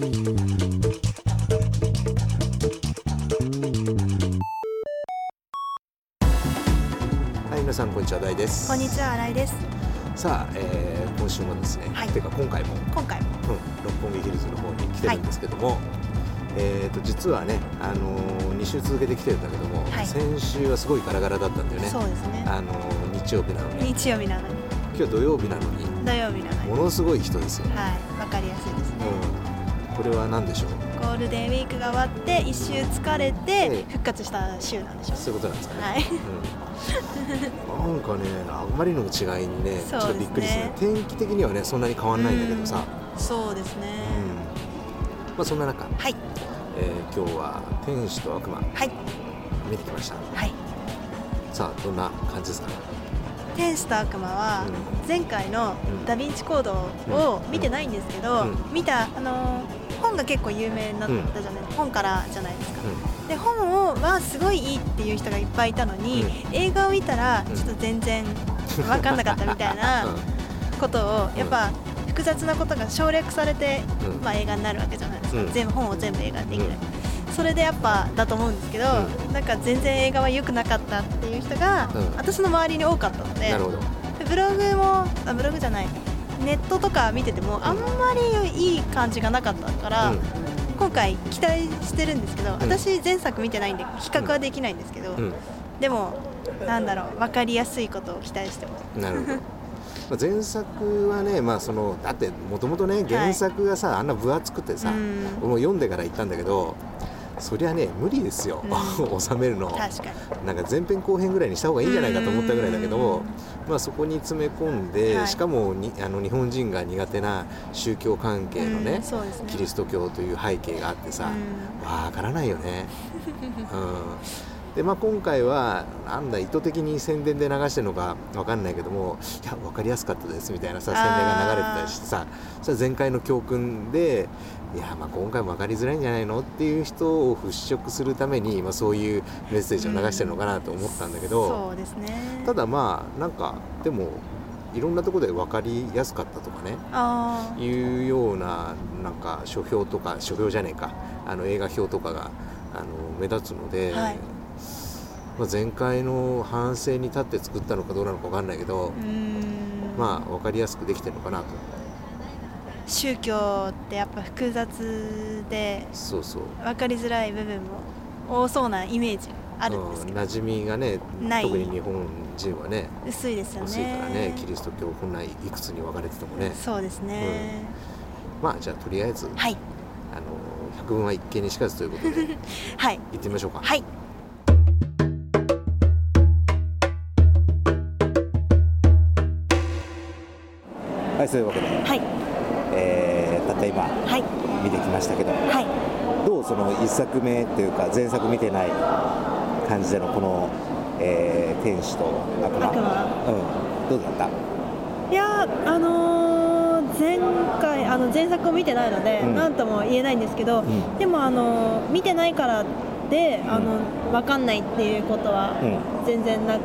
はい皆さんこんにちは大です。こんにちは新井です。さあ、えー、今週もですね、はい。てか今回も、今回も。うん、六本木ヒルズの方に来てるんですけども、えー、と実はね、あのー、2週続けて来てるんだけども、はい。先週はすごいガラガラだったんだよね。そうですね。あのー日曜日なのに。日曜日なのに。今日土曜日なのに土曜日なのに。ものすごい人ですよ、はいわかりやすいですね。うん、これは何でしょう？ゴールデンウィークが終わって一周疲れえて復活した週なんでしょう。そういうことなんですかね、はい。うん、なんかねあまりの違いにねちょっとびっくりする。天気的にはねそんなに変わんないんだけどさ、そうですね。うん。まあ、そんな中、はい。えー今日は「天使と悪魔。はい」見てきました。はい。さあどんな感じですか天使と悪魔はう前回のうん。ダヴィンチコードを見てないんですけど、うん。見たあのー本が結構有名になったじゃない、本からじゃないですか。で本をはすごいいいっていう人がいっぱいいたのに、映画を見たらうん。ちょっと全然分かんなかったみたいな ことをやっぱ複雑なことが省略されて、うん。まあ、映画になるわけじゃないですか、うん。全部本を全部映画できる、それでやっぱだと思うんですけど、うなん。か全然映画は良くなかったっていう人が、うん私の周りに多かったのでブログもあブログじゃないネットとか見ててもあんまりいい感じがなかったから、うん。今回期待してるんですけど、ん。私前作見てないんで比較はできないんですけど、うん。でもなんだろう分かりやすいことを期待してます。なるほど。まあ前作はね、まあ、そのだってもともとね原作がさ、あんな分厚くてさ、うん。俺も読んでから言ったんだけどそりゃね無理ですよ、う 収めるの。確かに。なんか前編後編ぐらいにした方がいいんじゃないかと思ったぐらいだけど、まあ、そこに詰め込んで、はい。しかもにあの日本人が苦手な宗教関係のね、ね。キリスト教という背景があってさ、うん。わからないよね。うんでまあ、今回はなんだ意図的に宣伝で流してるのかわかんないけどもいや分かりやすかったですみたいなさ宣伝が流れてたりしてさそ前回の教訓でいやまあ今回も分かりづらいんじゃないのっていう人を払拭するために、まあ、そういうメッセージを流してるのかなと思ったんだけど、そうですね。ただまあなんかでもいろんなところで分かりやすかったとかねあいうようななんか書評とか書評じゃねえかあの映画表とかがあの目立つので、はいまあ、前回の反省に立って作ったのかどうなのか分かんないけど、まあ分かりやすくできてるのかなと。宗教ってやっぱ複雑でそうそう。分かりづらい部分も多そうなイメージあるんですけど、うん馴染みがね特に日本人はね薄いですよね。薄いからねキリスト教こんないくつに分かれててもね。そうですね、まあじゃあとりあえずはい。あの百聞は一見にしかずということで。はい。行ってみましょうか。はいはい、そういうわけで、はい。えーたった今はい。見てきましたけど、はい。どうその1作目っていうか前作見てない感じでのこの、えー天使と悪魔。悪魔。うん、どうだった？いやあのー前回あの前作を見てないのでうん。何、とも言えないんですけど、ん。でもあのー見てないからであの分かんないっていうことはうん。全然なく、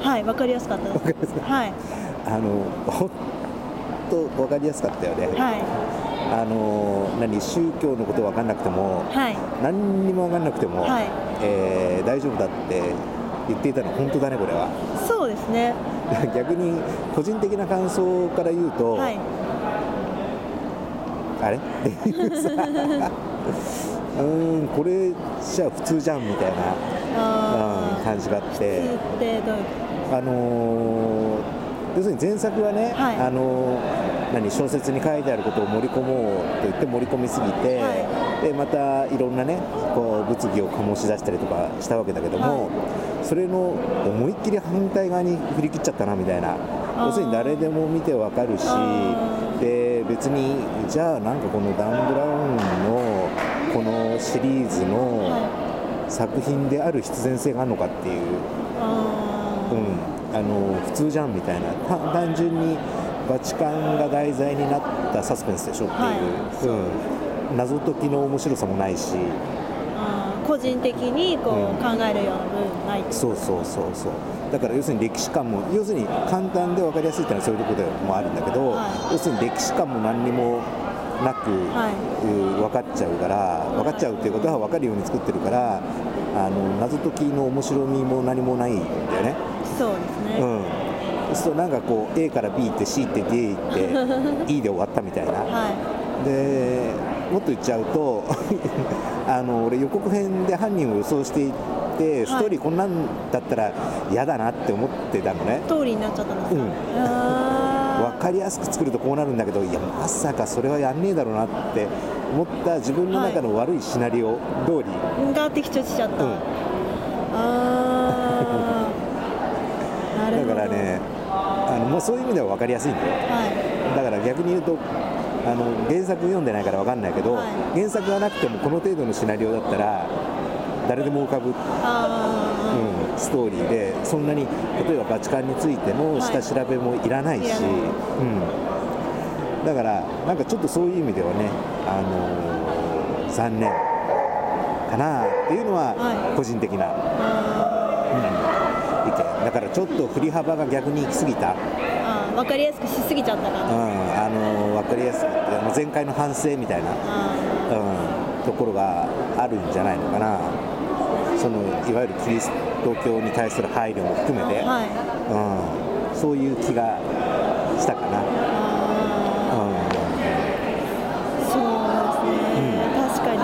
はい分かりやすかったです。はいあのほんと分かりやすかったよね、はい。あの何宗教のこと分かんなくてもはい。何にも分かんなくても、はい。えー大丈夫だって言っていたの本当だねこれは。そうですね。逆に個人的な感想から言うと、はい。あれ？っていうさうーんこれじゃあ普通じゃんみたいな、うん、感じがあって。普通ってどういうあのー要するに前作はね、はい。あのー何小説に書いてあることを盛り込もうと言って盛り込みすぎて、はでまたいろんなねこう物議を醸し出したりとかしたわけだけども、それの思いっきり反対側に振り切っちゃったなみたいな。要するに誰でも見てわかるしで別にじゃあなんかこのダン・ブラウンのこのシリーズのは作品である必然性があるのかっていう。うん、あの普通じゃんみたいなた単純にバチカンが題材になったサスペンスでしょっていう、うん、謎解きの面白さもないし。個人的にこう、うん考えるような部分ない。そうそうそうそう。だから要するに歴史観も要するに簡単で分かりやすいっていうのはそういうところでもあるんだけど、はい。要するに歴史観も何にもなく、はい。分かっちゃうから分かっちゃうっていうことは分かるように作ってるからあの謎解きの面白みも何もないんだよね。そうですね、うん。そうするとなんかこう A から B 行って C って D 行って E で終わったみたいな。はでもっと言っちゃうと あの俺予告編で犯人を予想していってストーリーこんなんだったら嫌だなって思ってたのね。い、通りになっちゃったんですか、うん。あ分かりやすく作るとこうなるんだけどいやまさかそれはやんねえだろうなって思った自分の中の悪いシナリオ通り、ーが的中しちゃった、うん。あー。なるほどだからねあのもうそういう意味では分かりやすいんだよ。はだから逆に言うとあの原作読んでないから分かんないけど、はい。原作がなくてもこの程度のシナリオだったら誰でも浮かぶ、うん、ストーリーでそんなに例えばバチカンについての下調べもいらないし、いらない。うん、だからなんかちょっとそういう意味ではね、あのー残念かなっていうのははい。個人的な、意見。だからちょっと振り幅が逆に行き過ぎた。ーあー分かりやすくしすぎちゃったかうん、な、あの分かりやすくて前回の反省みたいな、あうん、ところがあるんじゃないのかな。そのいわゆるキリスト教に対する配慮も含めて、ーはい。うん、そういう気がしたかな、あうん。ーそうですね、確かに、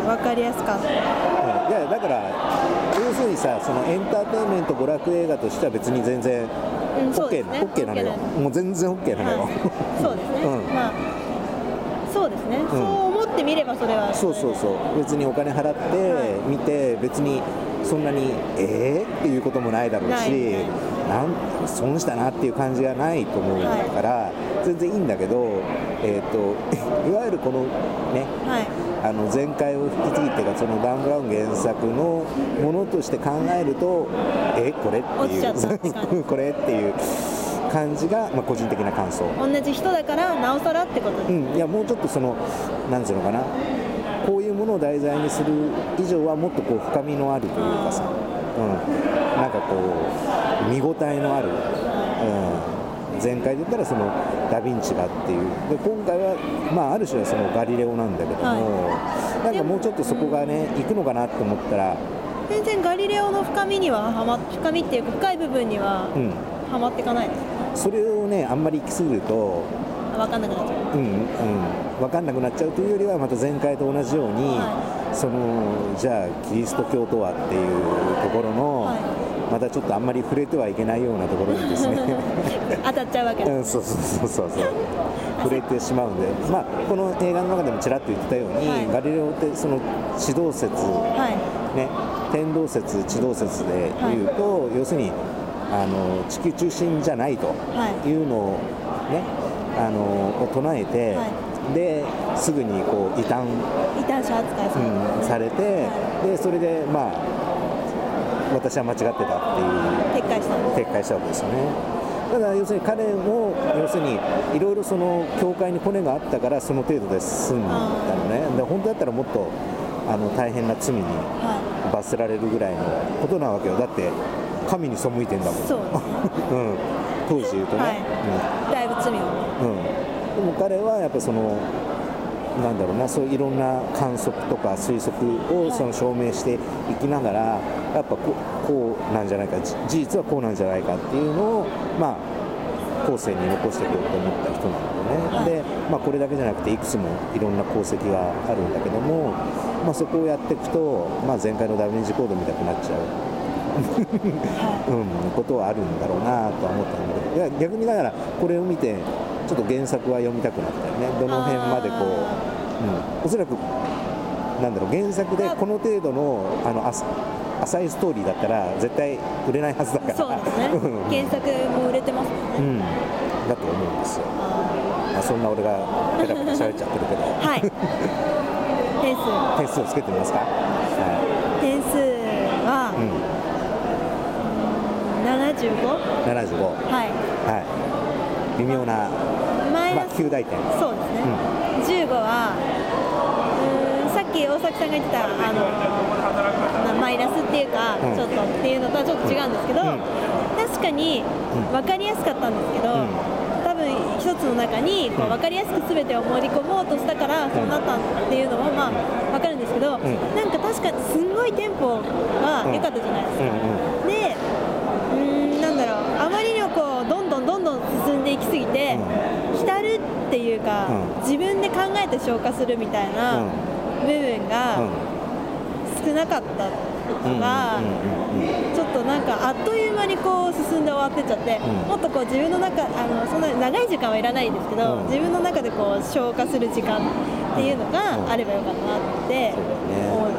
うん、分かりやすかった、いやだから要するにさそのエンターテインメント娯楽映画としては別に全然うん、そうで OK すね。な OK なのよ。OK もう全然 OK なのよ、はい。そうですね、うん。まあそうですね、そう思ってみればそれはそうそうそう別にお金払っては見て別にそんなにえー？っていうこともないだろうしなん損したなっていう感じがないと思うから、全然いいんだけど、えー、と いわゆるこのねはい。あの前回を引き継ぎっていうかそのダン・ブラウン原作のものとして考えるとえこれっていう。これっていう感じが、まあ、個人的な感想。同じ人だからなおさらってことです、うん、いやもうちょっとそのなんつうのかな。こういうものを題材にする以上はもっとこう深みのあるというかさ、うん、なんかこう見応えのある、うん、前回で言ったらそのダ・ヴィンチがっていう。で今回は、まあ、ある種はそのガリレオなんだけども、なんかもうちょっとそこがね行くのかなと思ったら、全然ガリレオの深みにははま深みっていうか深い部分にはうん、はまっていかないですそれをねあんまり行き過ぎると分かんなくなっちゃう。うんうん、分かんなくなっちゃうというよりはまた前回と同じように、はそのじゃあキリスト教とはっていうところの、はい。またちょっとあんまり触れてはいけないようなところにですね。当たっちゃうわけ。うです、ん、そうそうそうそう。そ う触れてしまうんで、まあ、この映画の中でもちらっと言ってたように、はい。ガリレオってその地動説、はい。ね、天動説地動説で言うと、要するにあの地球中心じゃないと。はい。いうのをねあのを唱えて、はですぐにこう異端、異端者扱いされる、うんされて、でそれでまあ私は間違ってたっていう撤回した撤回したわけですよね。ただ要するに彼も要するにいろいろその教会にコネがあったからその程度で済んだのね。で本当だったらもっとあの大変な罪には罰せられるぐらいのことなわけよ。だって神に背いてんだもん。いそう うん、当時言うとね、はい。だいぶ罪をうんうん、でも彼はやっぱそのなんだろうなそういろんな観測とか推測をはい。その証明していきながら、やっぱこうこうなんじゃないかじ事実はこうなんじゃないかっていうのをまあ後世に残していこうと思った人なんでね、で、まあ、これだけじゃなくていくつもいろんな功績があるんだけども、まあ、そこをやっていくと、まあ、前回のダヴィンチコードみたくなっちゃううん、ことはあるんだろうなとは思ったんだけどいや逆にだからこれを見てちょっと原作は読みたくなったよね。どの辺までこう、うん、おそらくなんだろう原作でこの程度のあの浅浅いストーリーだったら絶対売れないはずだから。そうですね。うん。原作も売れてますね、うん、だと思うんですよ、あまあ、そんな俺がペラペラ喋っちゃってるけど。ー はい。点数。点数をつけてみますか、は点数は、いうん、75 75はい。はい。微妙な、まあマイナス、、9大点。そうですね、15はうーんさっき大崎さんが言ってたあのなマイナスっていうか、うん。ちょっとっていうのとはちょっと違うんですけど、うん。確かにん。分かりやすかったんですけど、うん。多分一つの中にこう分かりやすく全てを盛り込もうとしたからそうなったっていうのはまあ分かるんですけど、ん。なんか確かにすんごいテンポが良かったじゃないですか。うんうん。で浸るっていうか、うん。自分で考えて消化するみたいなうん。部分がうん。少なかったのが、うんうんうんうんちょっとなんかあっという間にこう進んで終わってっちゃって、うん。もっとこう自分の中あのそんなに長い時間はいらないですけど、うん。自分の中でこう消化する時間っていうのがあればよかったなって思い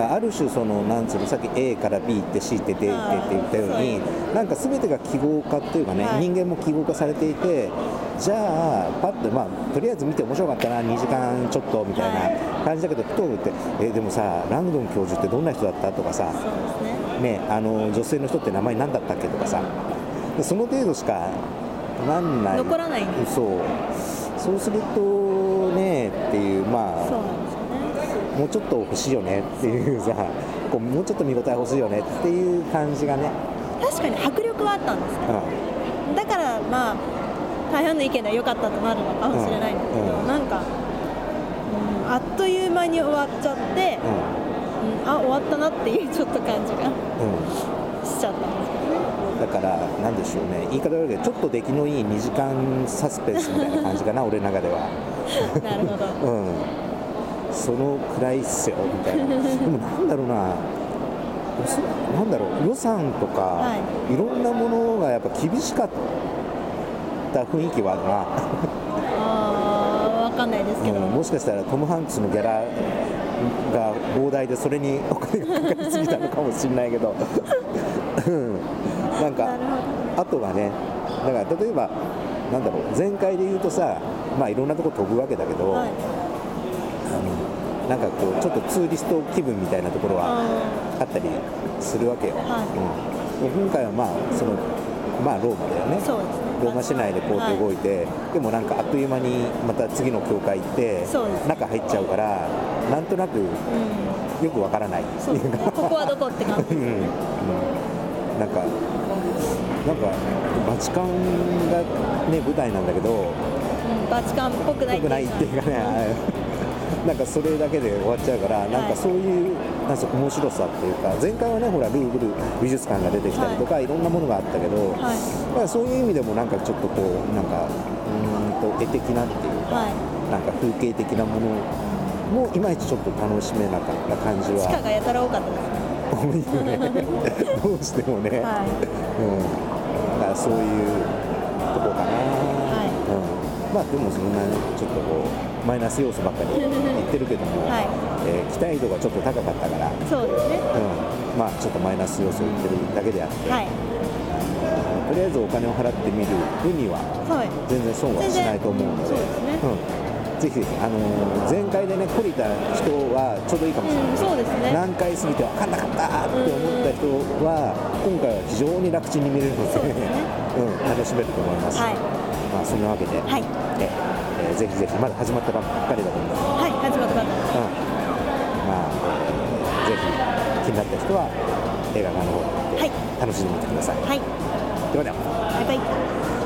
ある種そのなんつうのさっき A から B って C って D ってって言ったようになんか全てが記号化っていうかね、はい。人間も記号化されていてじゃあパッとまあとりあえず見て面白かったな2時間ちょっとみたいな感じだけどふとってえでもさラングドン教授ってどんな人だった？とかさね。ねあの女性の人って名前何だったっけ？とかさでその程度しかなんない。残らないんでそう。そうするとねっていうまあ。もうちょっと欲しいよねっていうさこうもうちょっと見応え欲しいよねっていう感じがね、確かに迫力はあったんですね。うだからまあ大半の意見では良かったとなるのかもしれないんですけど、うん。うんなんか、うん、あっという間に終わっちゃって、ん。うん、あ終わったなっていうちょっと感じがうん。しちゃったんですけどね。うん、だからなんでしょうね。言い方悪いけどちょっと出来のいい2時間サスペンスみたいな感じかな俺の中では。なるほど。うんそのくらいっすよみたいな。でもなんだろうな。なんだろう。予算とか、、はい。ろんなものがやっぱ厳しかった雰囲気はあるな。ああ、わかんないですけど。うんもしかしたらトム・ハンクスのギャラが膨大でそれにお金がかかりすぎたのかもしれないけど。うん。なんかあとがねだから例えばなんだろう。前回で言うとさまあいろんなとこ飛ぶわけだけど、ど。はい。なんかこうちょっとツーリスト気分みたいなところはああったりするわけよ、はい。うん、今回はまあそのまあローマだよね。ーそうですね。ローマ市内でこうやって動いて、でもなんかあっという間にまた次の教会行って中入っちゃうからなんとなくうん。よくわからない。って。いうかここはどこって感じうん。うん。なんかなんかバチカンがね舞台なんだけどうん、バチカンっぽくない良くないっていうかね、なんかそれだけで終わっちゃうから、なんかそういうなんか面白さっていうか、前回はね、ほら、ルーブル美術館が出てきたりとか、い、ろんなものがあったけど、はい。まあそういう意味でも、なんかちょっとこう、なんか、うーんと絵的なっていうか、はい。なんか風景的なものもいまいちちょっと楽しめなかった感じは地下がやたら多かったですね。多いよね、どうしてもね。はい。うん、だからそういうとこかな、はいうん、まあでもそんなちょっとこうマイナス要素ばっかり言ってるけども、はいえー期待度がちょっと高かったから、そうですね。うん、まあちょっとマイナス要素を言ってるだけであって、はい。とりあえずお金を払ってみる分にははい。全然損はしないと思うのでうん、ぜひぜひ、あのー前回でね懲りた人はちょうどいいかもしれない、うん、そうですね。何回過ぎて分かんなかったって思った人は今回は非常に楽ちんに見れるのでそうですねうん、楽しめると思います、はい。まあ、そんなわけで、はい。ええーぜひぜひまだ始まったばっかりだと思うので、はい。始まったばっかうんまあえーぜひ気になった人は映画館の方に行楽しんでみてください、り。はい。ではではバイバイ。